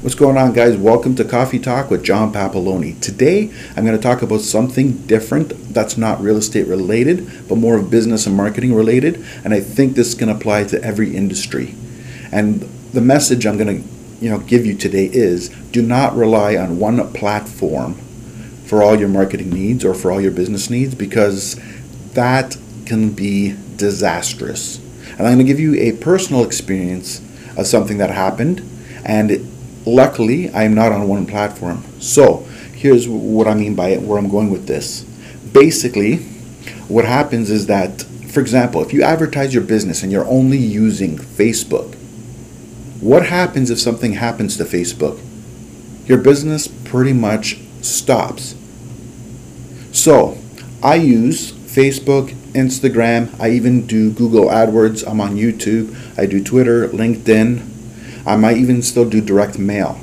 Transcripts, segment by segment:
What's going on, guys? Welcome to Coffee Talk with John Papaloni. Today, I'm going to talk about something different that's not real estate related, but more of business and marketing related. And I think this can apply to every industry. And the message I'm going to you know, give you today is do not rely on one platform for all your marketing needs or for all your business needs because that can be disastrous. And I'm going to give you a personal experience of something that happened and it, Luckily, I'm not on one platform. So, here's what I mean by it, where I'm going with this. Basically, what happens is that, for example, if you advertise your business and you're only using Facebook, what happens if something happens to Facebook? Your business pretty much stops. So, I use Facebook, Instagram, I even do Google AdWords, I'm on YouTube, I do Twitter, LinkedIn, I might even still do direct mail.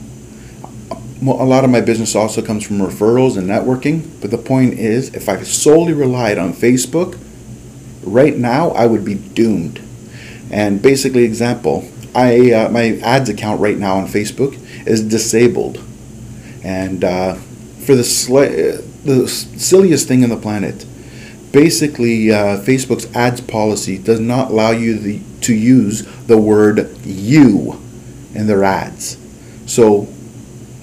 A lot of my business also comes from referrals and networking, but the point is, if I solely relied on Facebook, right now I would be doomed. And basically, example, I uh, my ads account right now on Facebook is disabled, and uh, for the sli- the silliest thing on the planet, basically uh, Facebook's ads policy does not allow you the, to use the word "you" in their ads. So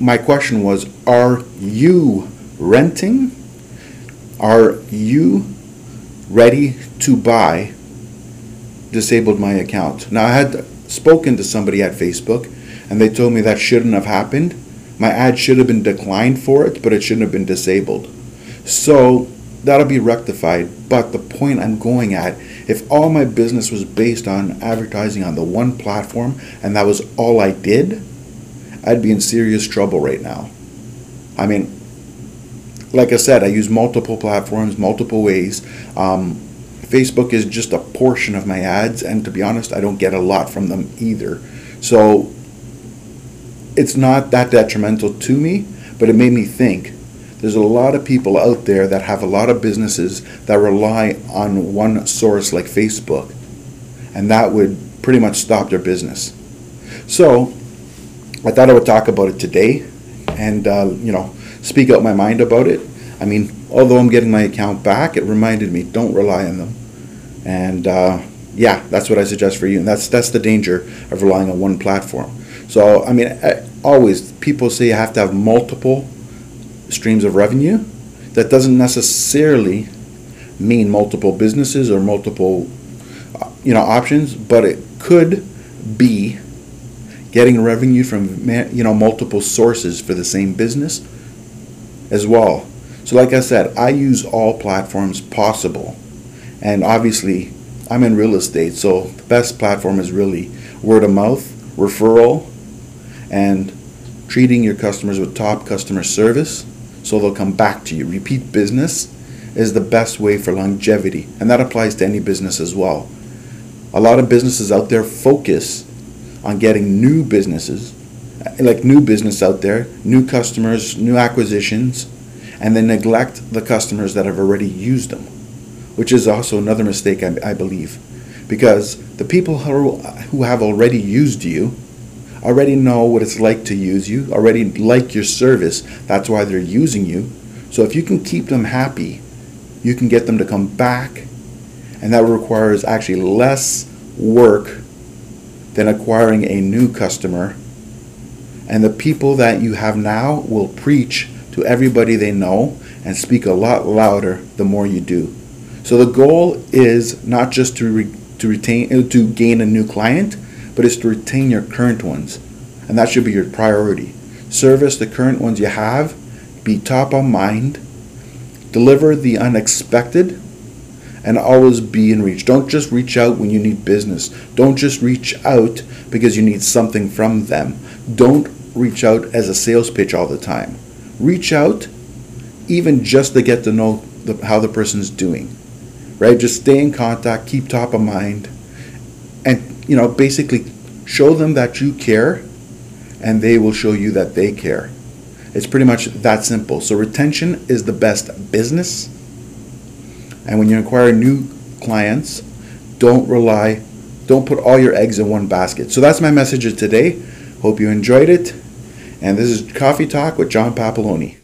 my question was, are you renting? Are you ready to buy? Disabled my account. Now I had spoken to somebody at Facebook and they told me that shouldn't have happened. My ad should have been declined for it, but it shouldn't have been disabled. So that'll be rectified. But the point I'm going at, if all my business was based on advertising on the one platform and that was all I did, I'd be in serious trouble right now. I mean, like I said, I use multiple platforms, multiple ways. Um, Facebook is just a portion of my ads, and to be honest, I don't get a lot from them either. So it's not that detrimental to me, but it made me think there's a lot of people out there that have a lot of businesses that rely on one source like Facebook, and that would pretty much stop their business. So, I thought I would talk about it today, and uh, you know, speak out my mind about it. I mean, although I'm getting my account back, it reminded me don't rely on them, and uh, yeah, that's what I suggest for you, and that's that's the danger of relying on one platform. So, I mean, I, always people say you have to have multiple streams of revenue. That doesn't necessarily mean multiple businesses or multiple uh, you know options, but it could be getting revenue from you know multiple sources for the same business as well. So like I said, I use all platforms possible. And obviously, I'm in real estate, so the best platform is really word of mouth, referral, and treating your customers with top customer service so they'll come back to you. Repeat business is the best way for longevity, and that applies to any business as well. A lot of businesses out there focus on getting new businesses, like new business out there, new customers, new acquisitions, and then neglect the customers that have already used them, which is also another mistake, I, I believe. Because the people who, who have already used you already know what it's like to use you, already like your service. That's why they're using you. So if you can keep them happy, you can get them to come back. And that requires actually less work than acquiring a new customer. And the people that you have now will preach to everybody they know and speak a lot louder the more you do. So the goal is not just to re- to retain to gain a new client, but it's to retain your current ones. And that should be your priority. Service the current ones you have, be top of mind, deliver the unexpected, and always be in reach. Don't just reach out when you need business. Don't just reach out because you need something from them. Don't reach out as a sales pitch all the time. Reach out even just to get to know the, how the person's doing. Right? Just stay in contact, keep top of mind, you know, basically show them that you care and they will show you that they care. It's pretty much that simple. So retention is the best business. And when you acquire new clients, don't rely, don't put all your eggs in one basket. So that's my message of today. Hope you enjoyed it. And this is Coffee Talk with John Papaloni.